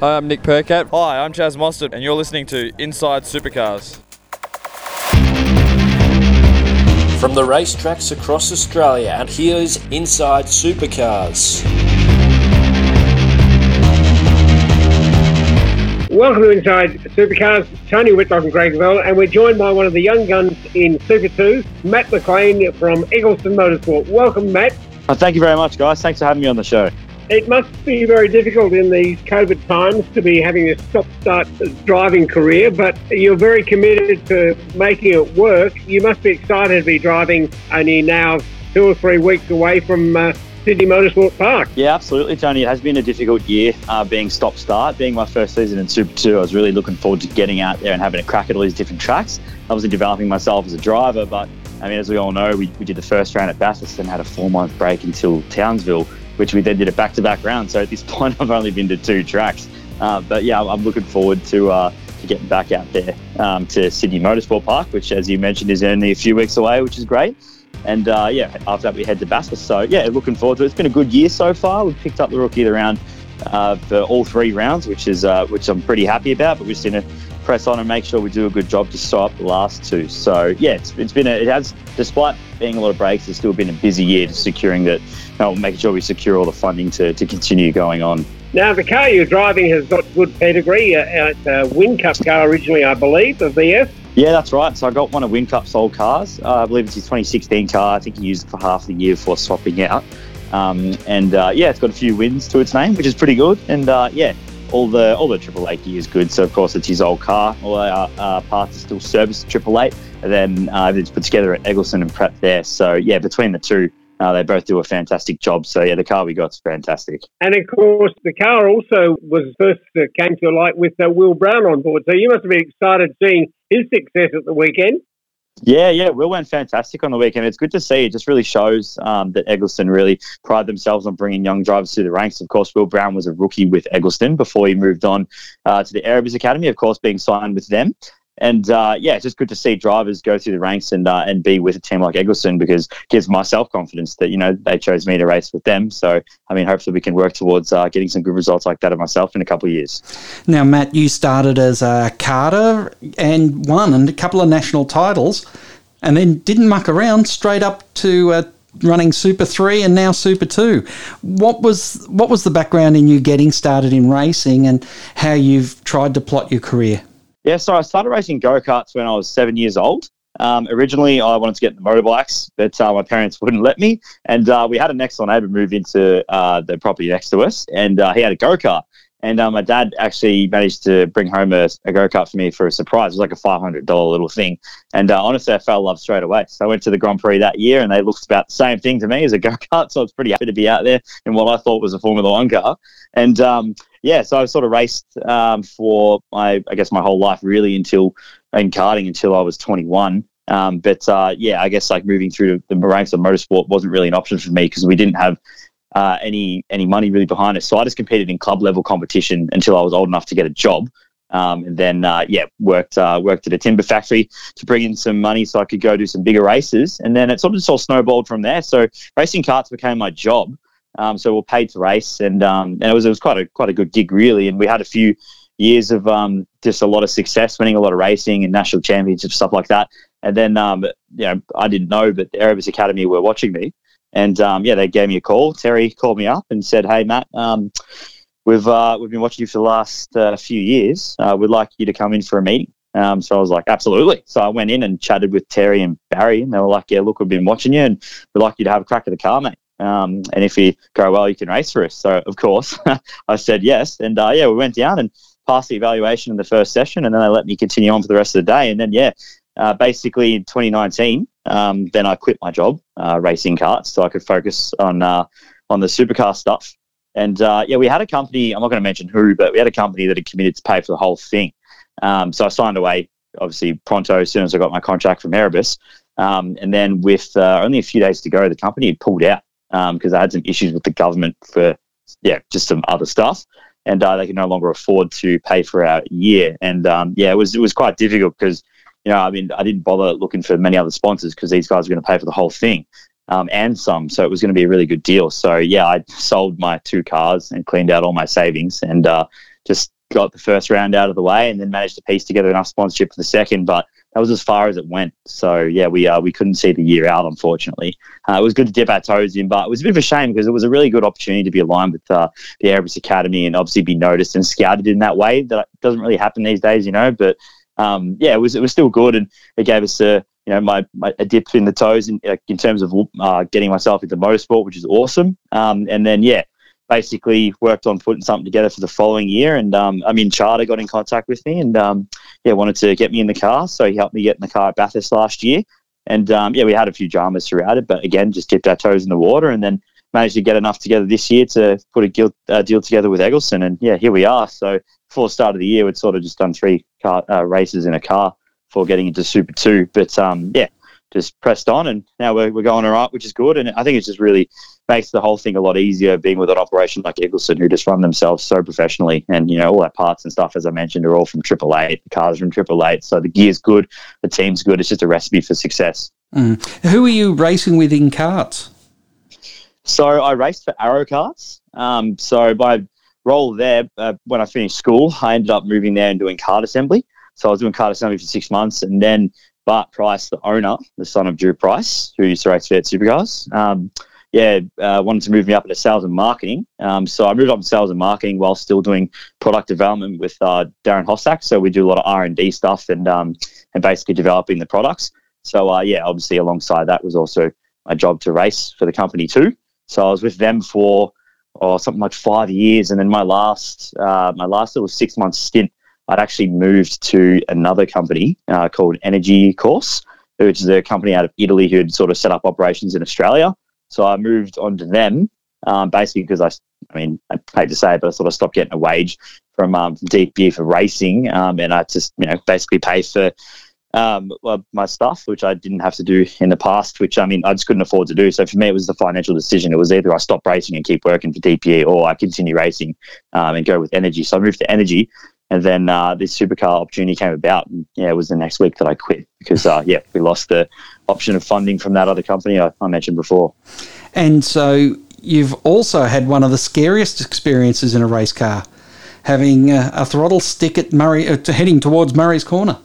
Hi, I'm Nick Percat. Hi, I'm Chaz Mostert, and you're listening to Inside Supercars. From the racetracks across Australia, and here's Inside Supercars. Welcome to Inside Supercars. Tony Whitlock and Greg Bell, and we're joined by one of the young guns in Super 2, Matt McLean from Eggleston Motorsport. Welcome, Matt. Oh, thank you very much, guys. Thanks for having me on the show. It must be very difficult in these COVID times to be having a stop-start driving career, but you're very committed to making it work. You must be excited to be driving only now two or three weeks away from uh, Sydney Motorsport Park. Yeah, absolutely, Tony. It has been a difficult year uh, being stop start. Being my first season in Super 2, I was really looking forward to getting out there and having a crack at all these different tracks. Obviously, developing myself as a driver, but I mean, as we all know, we, we did the first round at Bathurst and had a four month break until Townsville, which we then did a back to back round. So at this point, I've only been to two tracks. Uh, but yeah, I'm looking forward to. Uh, to getting back out there um, to Sydney Motorsport Park, which, as you mentioned, is only a few weeks away, which is great. And uh, yeah, after that we head to Bathurst. So yeah, looking forward to it. It's been a good year so far. We've picked up the rookie of the round uh, for all three rounds, which is uh, which I'm pretty happy about. But we're just going to press on and make sure we do a good job to stop the last two. So yeah, it's, it's been a, it has despite being a lot of breaks, it's still been a busy year to securing that, you know, making sure we secure all the funding to, to continue going on. Now, the car you're driving has got good pedigree. Uh, it's a Whincup car originally, I believe, a VF. Yeah, that's right. So I got one of Whincup's old cars. Uh, I believe it's his 2016 car. I think he used it for half the year before swapping out. Um, and uh, yeah, it's got a few wins to its name, which is pretty good. And uh, yeah, all the all the Triple Eight gear is good. So of course it's his old car. All our parts are still serviced Triple Eight, and then uh, it's put together at Eggleston and Prep there. So yeah, between the two, uh, they both do a fantastic job. So yeah, the car we got's fantastic. And of course, the car also was first came to light with uh, Will Brown on board. So you must have been excited seeing his success at the weekend. Yeah, yeah, Will went fantastic on the weekend. It's good to see. It just really shows um, that Eggleston really pride themselves on bringing young drivers through the ranks. Of course, Will Brown was a rookie with Eggleston before he moved on uh, to the Erebus Academy, of course, being signed with them. And uh, yeah, it's just good to see drivers go through the ranks and uh, and be with a team like Eggleston because it gives myself confidence that you know they chose me to race with them. So I mean, hopefully we can work towards uh, getting some good results like that of myself in a couple of years. Now, Matt, you started as a carter and won and a couple of national titles, and then didn't muck around straight up to. Uh, running Super Three and now Super Two. What was what was the background in you getting started in racing and how you've tried to plot your career? Yeah, so I started racing go karts when I was seven years old. Um, originally, I wanted to get the motorbikes, but uh, my parents wouldn't let me. And uh, we had a next door neighbour move into uh, the property next to us, and uh, he had a go kart. And uh, my dad actually managed to bring home a, a go kart for me for a surprise. It was like a five hundred dollar little thing, and uh, honestly, I fell in love straight away. So I went to the Grand Prix that year, and they looked about the same thing to me as a go kart. So I was pretty happy to be out there in what I thought was a Formula One car. And um, yeah, so I've sort of raced um, for my, I guess, my whole life really until in karting until I was 21. Um, but uh, yeah, I guess like moving through the ranks of motorsport wasn't really an option for me because we didn't have uh, any any money really behind us. So I just competed in club level competition until I was old enough to get a job. Um, and then uh, yeah, worked uh, worked at a timber factory to bring in some money so I could go do some bigger races. And then it sort of just all snowballed from there. So racing karts became my job. Um, so we are paid to race, and um, and it was it was quite a quite a good gig really. And we had a few years of um, just a lot of success, winning a lot of racing and national championships stuff like that. And then um, you know I didn't know, but the Erebus Academy were watching me, and um, yeah, they gave me a call. Terry called me up and said, "Hey Matt." Um, we've uh, we've been watching you for the last uh, few years. Uh, we'd like you to come in for a meeting. Um, so I was like, absolutely. So I went in and chatted with Terry and Barry, and they were like, yeah, look, we've been watching you, and we'd like you to have a crack at the car, mate. Um, and if you go well, you can race for us. So of course, I said yes, and uh, yeah, we went down and passed the evaluation in the first session, and then they let me continue on for the rest of the day. And then yeah, uh, basically in 2019, um, then I quit my job uh, racing karts so I could focus on uh, on the supercar stuff. And uh, yeah, we had a company. I'm not going to mention who, but we had a company that had committed to pay for the whole thing. Um, so I signed away, obviously pronto as soon as I got my contract from Erebus. Um, and then with uh, only a few days to go, the company had pulled out because um, I had some issues with the government for yeah just some other stuff, and uh, they could no longer afford to pay for our year. And um, yeah, it was it was quite difficult because you know I mean I didn't bother looking for many other sponsors because these guys were going to pay for the whole thing. Um, and some, so it was going to be a really good deal. So yeah, I sold my two cars and cleaned out all my savings, and uh, just got the first round out of the way, and then managed to piece together enough sponsorship for the second. But that was as far as it went. So yeah, we uh, we couldn't see the year out, unfortunately. Uh, it was good to dip our toes in, but it was a bit of a shame because it was a really good opportunity to be aligned with uh, the Erebus Academy and obviously be noticed and scouted in that way. That doesn't really happen these days, you know. But um, yeah, it was it was still good, and it gave us a you know my, my a dip in the toes in in terms of uh, getting myself into motorsport, which is awesome. Um, and then yeah, basically worked on putting something together for the following year. And um, I mean, Charter got in contact with me and um, yeah, wanted to get me in the car. So he helped me get in the car at Bathurst last year. And um, yeah, we had a few dramas throughout it, but again, just dipped our toes in the water and then managed to get enough together this year to put a deal, uh, deal together with Eggleston. And yeah, here we are. So before the start of the year, we'd sort of just done three car uh, races in a car before getting into Super 2. But um, yeah, just pressed on and now we're, we're going all right, which is good. And I think it just really makes the whole thing a lot easier being with an operation like Eggleston who just run themselves so professionally. And, you know, all our parts and stuff, as I mentioned, are all from Triple Eight. The cars from Triple Eight. So the gear's good, the team's good. It's just a recipe for success. Mm. Who are you racing with in karts? So I raced for Arrow Karts. Um, so by role there, uh, when I finished school, I ended up moving there and doing cart assembly. So I was doing cart assembly for six months, and then Bart Price, the owner, the son of Drew Price, who used to race V8 Supercars, um, yeah, uh, wanted to move me up into sales and marketing. Um, so I moved up to sales and marketing while still doing product development with uh, Darren Hossack. So we do a lot of R and D stuff and um, and basically developing the products. So uh, yeah, obviously alongside that was also my job to race for the company too. So I was with them for oh, something like five years, and then my last uh, my last little six month stint I'd actually moved to another company uh, called Energy Corse, which is a company out of Italy who had sort of set up operations in Australia. So I moved on to them um, basically because I, I mean, I hate to say it, but I sort of stopped getting a wage from, um, from DPE for racing, um, and I just, you know, basically pay for um, well, my stuff, which I didn't have to do in the past, which I mean, I just couldn't afford to do. So for me, it was the financial decision. It was either I stop racing and keep working for DPE or I continue racing um, and go with energy. So I moved to energy and then uh, this supercar opportunity came about. And, yeah, it was the next week that I quit because, uh, yeah, we lost the option of funding from that other company I, I mentioned before. And so you've also had one of the scariest experiences in a race car, having uh, a throttle stick at Murray, uh, heading towards Murray's Corner.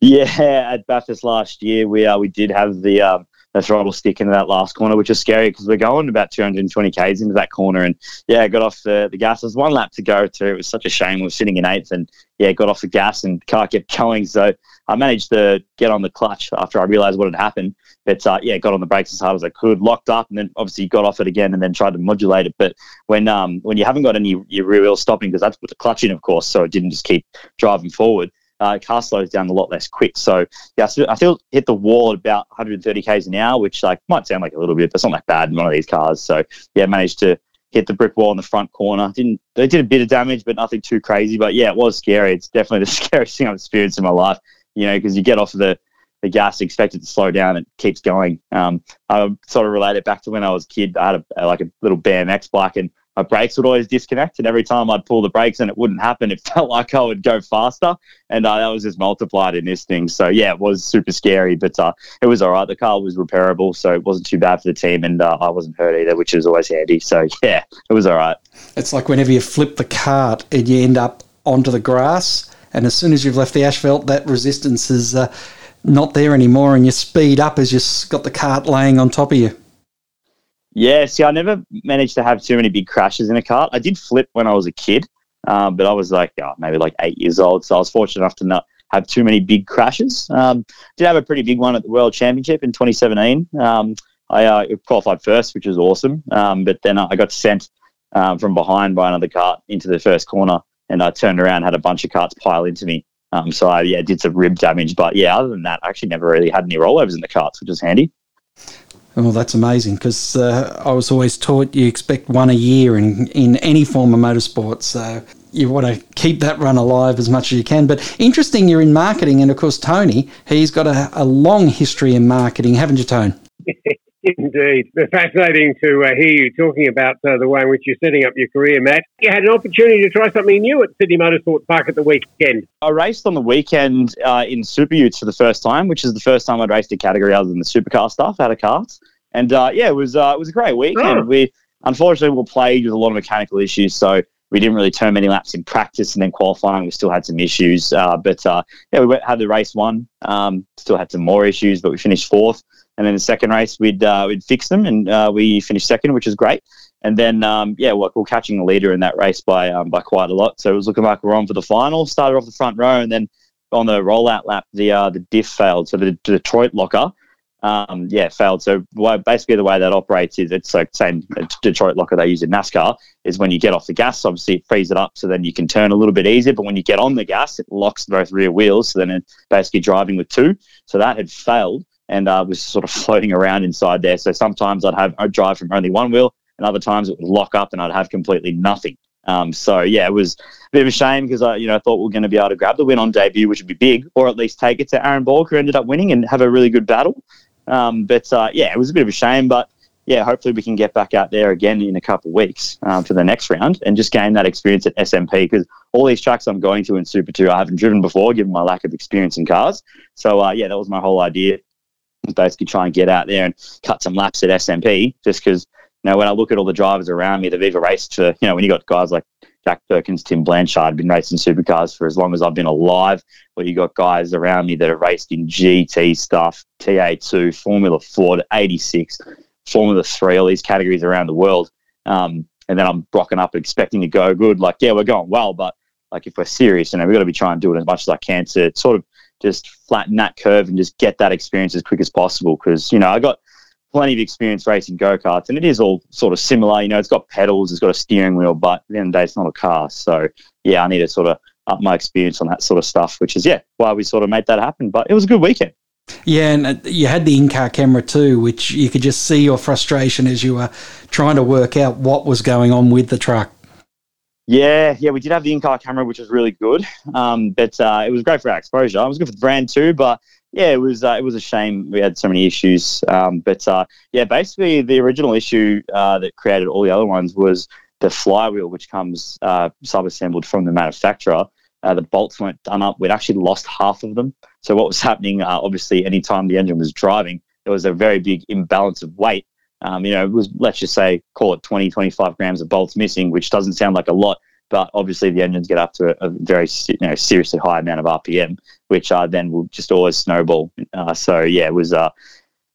Yeah, at Bathurst last year, we uh, we did have the um, the throttle stick into that last corner, which is scary because we're going about 220 k's into that corner. And yeah, got off the, the gas. There's one lap to go too. It was such a shame. We were sitting in eighth and yeah, got off the gas and car kept going. So I managed to get on the clutch after I realized what had happened. But uh, yeah, got on the brakes as hard as I could, locked up, and then obviously got off it again and then tried to modulate it. But when um, when you haven't got any your rear wheel stopping, because that's put the clutch in, of course, so it didn't just keep driving forward uh, car slows down a lot less quick. So yeah, I feel hit the wall at about 130 k's an hour, which like might sound like a little bit, but it's not that bad in one of these cars. So yeah, managed to hit the brick wall in the front corner. Didn't they did a bit of damage, but nothing too crazy. But yeah, it was scary. It's definitely the scariest thing I've experienced in my life. You know, because you get off of the the gas, expect it to slow down, it keeps going. Um, I sort of relate it back to when I was a kid. I had a, like a little BMX bike, and my brakes would always disconnect. And every time I'd pull the brakes and it wouldn't happen, it felt like I would go faster. And uh, that was just multiplied in this thing. So, yeah, it was super scary, but uh, it was all right. The car was repairable, so it wasn't too bad for the team. And uh, I wasn't hurt either, which is always handy. So, yeah, it was all right. It's like whenever you flip the cart and you end up onto the grass. And as soon as you've left the asphalt, that resistance is uh, not there anymore, and you speed up as you've got the cart laying on top of you. Yeah, see, I never managed to have too many big crashes in a cart. I did flip when I was a kid, um, but I was like oh, maybe like eight years old, so I was fortunate enough to not have too many big crashes. Um, did have a pretty big one at the World Championship in 2017. Um, I uh, qualified first, which was awesome, um, but then I got sent um, from behind by another cart into the first corner, and I turned around, had a bunch of carts pile into me. Um, so I yeah did some rib damage, but yeah, other than that, I actually never really had any rollovers in the carts, which was handy. Oh, that's amazing because uh, I was always taught you expect one a year in, in any form of motorsport. So you want to keep that run alive as much as you can. But interesting, you're in marketing, and of course, Tony, he's got a, a long history in marketing, haven't you, Tone? Indeed. Fascinating to uh, hear you talking about uh, the way in which you're setting up your career, Matt. You had an opportunity to try something new at Sydney Motorsports Park at the weekend. I raced on the weekend uh, in Super Utes for the first time, which is the first time I'd raced a category other than the supercar stuff out of karts. And uh, yeah, it was uh, it was a great weekend. Oh. We unfortunately were plagued with a lot of mechanical issues, so we didn't really turn many laps in practice, and then qualifying we still had some issues. Uh, but yeah, we went, had the race won. um, still had some more issues, but we finished fourth. And then the second race, we'd uh, we'd fix them, and uh, we finished second, which is great. And then um, yeah, we're, we're, catching the leader in that race by um, by quite a lot. So it was looking like we're on for the final. Started off the front row, and then on the rollout lap, the uh, the diff failed. So the Detroit locker, um, yeah, failed. So basically, the way that operates is it's like same Detroit locker they use in NASCAR is when you get off the gas, obviously it frees it up so then you can turn a little bit easier. But when you get on the gas, it locks both rear wheels. So then it's basically driving with two. So that had failed and uh, was sort of floating around inside there. So sometimes I'd have I'd drive from only one wheel, and other times it would lock up and I'd have completely nothing. Um, so yeah, it was a bit of a shame because I, you know, thought we were going to be able to grab the win on debut, which would be big, or at least take it to Aaron Borg, who ended up winning and have a really good battle. Um, but uh, yeah, it was a bit of a shame, but yeah, hopefully we can get back out there again in a couple of weeks um, for the next round and just gain that experience at SMP because all these tracks I'm going to in Super 2 I haven't driven before given my lack of experience in cars. So uh, yeah, that was my whole idea basically try and get out there and cut some laps at SMP just because, you know, when I look at all the drivers around me, they've either raced for, you know, when you got guys like Jack Perkins, Tim Blanchard, been racing supercars for as long as I've been alive, where you got guys around me that have raced in GT stuff, TA2, Formula Ford, 86, Formula 3, all these categories around the world. Um, and then I'm rocking up expecting to go good. Like, yeah, we're going well, but like if we're serious, you know, we've got to be trying to do it as much as I can to sort of just flatten that curve and just get that experience as quick as possible. Because you know I got plenty of experience racing go karts, and it is all sort of similar. You know, it's got pedals, it's got a steering wheel, but at the end of the day, it's not a car. So yeah, I need to sort of up my experience on that sort of stuff, which is yeah why we sort of made that happen. But it was a good weekend. Yeah, and uh, you had the in-car camera too, which you could just see your frustration as you were trying to work out what was going on with the truck. Yeah, yeah, we did have the in-car camera, which was really good. Um, but uh, it was great for our exposure. It was good for the brand too. But yeah, it was uh, it was a shame we had so many issues. Um, but uh, yeah, basically the original issue uh, that created all the other ones was the flywheel, which comes uh, sub-assembled from the manufacturer. Uh, the bolts weren't done up. We'd actually lost half of them. So what was happening? obviously, anytime the engine was driving, there was a very big imbalance of weight um, you know, it was, let's just say, call it 20, 25 grams of bolts missing, which doesn't sound like a lot, but obviously the engines get up to a, a very, you know, seriously high amount of RPM, which uh, then will just always snowball. Uh, so, yeah, it was uh,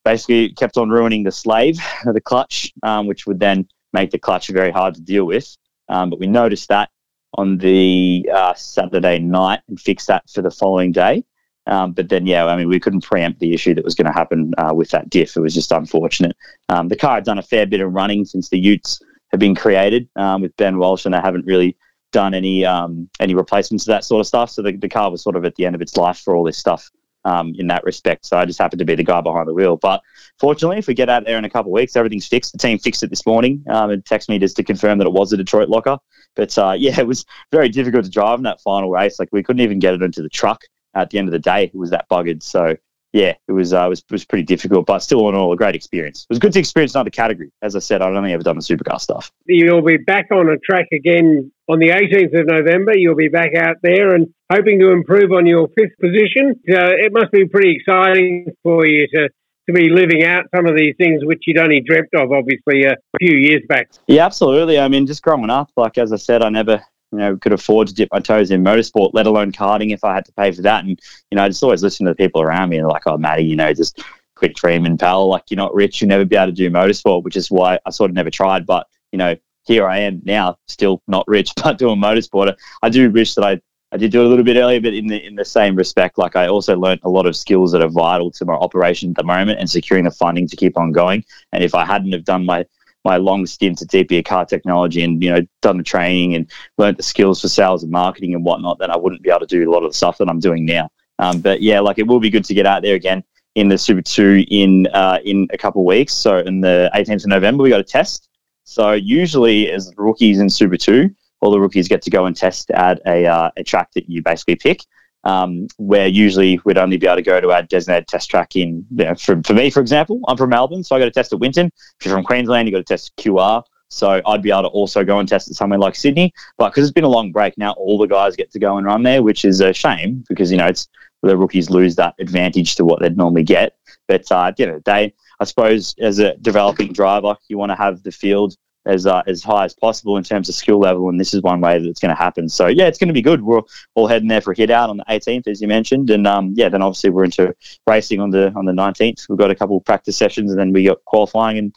basically kept on ruining the slave, the clutch, um, which would then make the clutch very hard to deal with. Um, but we noticed that on the uh, Saturday night and fixed that for the following day. Um, but then, yeah, I mean, we couldn't preempt the issue that was going to happen uh, with that diff. It was just unfortunate. Um, the car had done a fair bit of running since the Utes have been created um, with Ben Walsh, and they haven't really done any um, any replacements of that sort of stuff. So the, the car was sort of at the end of its life for all this stuff um, in that respect. So I just happened to be the guy behind the wheel. But fortunately, if we get out there in a couple of weeks, everything's fixed. The team fixed it this morning um, and texted me just to confirm that it was a Detroit locker. But uh, yeah, it was very difficult to drive in that final race. Like we couldn't even get it into the truck at the end of the day, it was that buggered. So yeah, it was uh, it was it was pretty difficult, but still, in all, a great experience. It was good to experience another category. As I said, I'd only ever done the supercar stuff. You'll be back on a track again on the 18th of November. You'll be back out there and hoping to improve on your fifth position. Uh, it must be pretty exciting for you to to be living out some of these things which you'd only dreamt of, obviously, a few years back. Yeah, absolutely. I mean, just growing up, like as I said, I never you know, could afford to dip my toes in motorsport, let alone karting if I had to pay for that. And, you know, I just always listen to the people around me and like, oh, Matty, you know, just quit dreaming, pal. Like, you're not rich, you'll never be able to do motorsport, which is why I sort of never tried. But, you know, here I am now, still not rich, but doing motorsport. I do wish that I, I did do it a little bit earlier, but in the in the same respect, like I also learned a lot of skills that are vital to my operation at the moment and securing the funding to keep on going. And if I hadn't have done my my long stint at DPA car technology and you know done the training and learned the skills for sales and marketing and whatnot, then I wouldn't be able to do a lot of the stuff that I'm doing now. Um, but yeah, like it will be good to get out there again. in the Super Two in uh, in a couple of weeks. So in the 18th of November, we got a test. So usually, as rookies in Super Two, all the rookies get to go and test at a uh, a track that you basically pick. Um, where usually we'd only be able to go to our designated test track in, you know, for, for me, for example, I'm from Melbourne, so I got to test at Winton. If you're from Queensland, you got to test QR. So I'd be able to also go and test at somewhere like Sydney. But because it's been a long break, now all the guys get to go and run there, which is a shame because, you know, it's the rookies lose that advantage to what they'd normally get. But, uh, you know, they, I suppose, as a developing driver, you want to have the field as uh, as high as possible in terms of skill level, and this is one way that it's going to happen. So yeah, it's going to be good. We're all heading there for a hit out on the 18th, as you mentioned, and um, yeah, then obviously we're into racing on the on the 19th. We've got a couple of practice sessions, and then we got qualifying and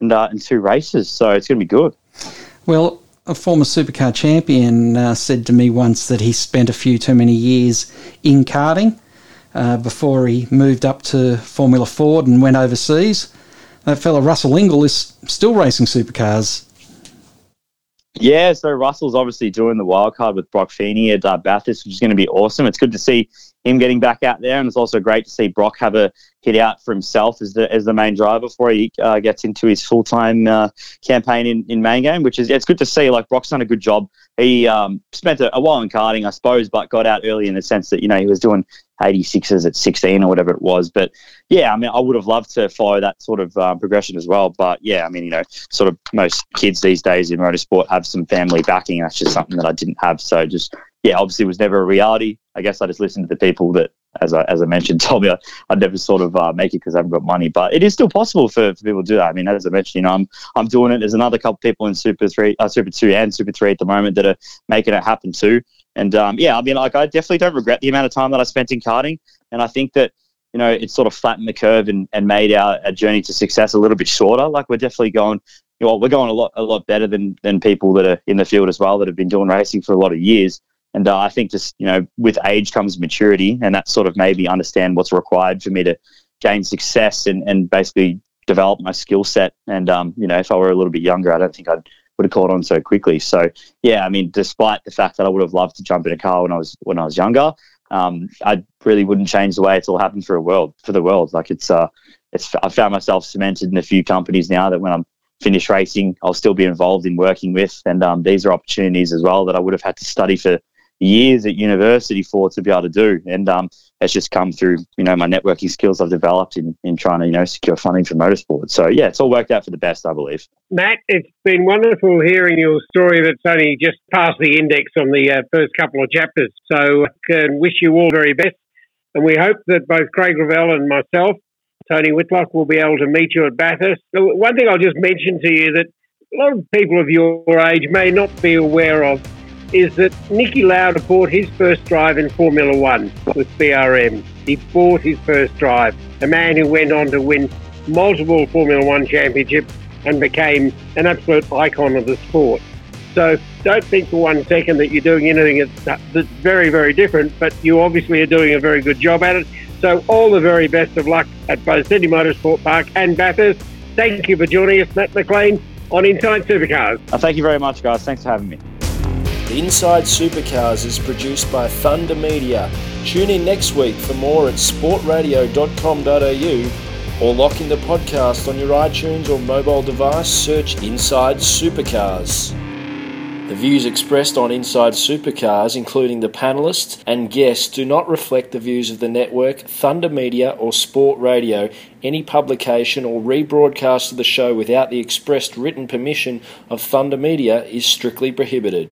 and, uh, and two races. So it's going to be good. Well, a former supercar champion uh, said to me once that he spent a few too many years in karting uh, before he moved up to Formula Ford and went overseas. That fella Russell Ingall is still racing supercars. Yeah, so Russell's obviously doing the wild card with Brock Feeney at uh, Bathurst, which is going to be awesome. It's good to see him getting back out there, and it's also great to see Brock have a hit out for himself as the as the main driver before he uh, gets into his full time uh, campaign in, in main game. Which is it's good to see. Like Brock's done a good job. He um, spent a, a, while in karting, I suppose, but got out early in the sense that you know he was doing 86s at 16 or whatever it was. But yeah, I mean, I would have loved to follow that sort of um, progression as well. But yeah, I mean, you know, sort of most kids these days in motorsport have some family backing. That's just something that I didn't have. So just yeah, obviously was never a reality. I guess I just listened to the people that, as I, as I mentioned, told me I, would never sort of uh, make it because I haven't got money. But it is still possible for, for people to do that. I mean, as I mentioned, you know, I'm I'm doing it. There's another couple people in Super Three, uh, Super Two, and Super Three at the moment that are making it happen too. And um, yeah, I mean, like I definitely don't regret the amount of time that I spent in karting, and I think that you know it's sort of flattened the curve and, and made our, our journey to success a little bit shorter. Like we're definitely going. You know, we're going a lot, a lot better than, than people that are in the field as well that have been doing racing for a lot of years. And uh, I think just, you know, with age comes maturity, and that sort of made me understand what's required for me to gain success and, and basically develop my skill set. And, um, you know, if I were a little bit younger, I don't think I'd would have caught on so quickly. So, yeah, I mean, despite the fact that I would have loved to jump in a car when I was when I was younger, um, I really wouldn't change the way it's all happened for a world for the world. Like it's uh, it's I found myself cemented in a few companies now that when I'm finished racing, I'll still be involved in working with, and um, these are opportunities as well that I would have had to study for years at university for to be able to do. And um, it's just come through, you know, my networking skills I've developed in, in trying to, you know, secure funding for motorsport. So, yeah, it's all worked out for the best, I believe. Matt, it's been wonderful hearing your story that's only just passed the index on the uh, first couple of chapters. So, I can wish you all very best. And we hope that both Craig Revell and myself, Tony Whitlock, will be able to meet you at Bathurst. One thing I'll just mention to you that a lot of people of your age may not be aware of is that Niki Lauda bought his first drive in Formula One with BRM. He bought his first drive. A man who went on to win multiple Formula One championships and became an absolute icon of the sport. So don't think for one second that you're doing anything that's very, very different, but you obviously are doing a very good job at it. So all the very best of luck at both Sydney Motorsport Park and Bathurst. Thank you for joining us, Matt McLean, on Inside Supercars. Uh, thank you very much, guys. Thanks for having me. Inside Supercars is produced by Thunder Media. Tune in next week for more at sportradio.com.au or lock in the podcast on your iTunes or mobile device. Search Inside Supercars. The views expressed on Inside Supercars, including the panelists and guests, do not reflect the views of the network, Thunder Media, or Sport Radio. Any publication or rebroadcast of the show without the expressed written permission of Thunder Media is strictly prohibited.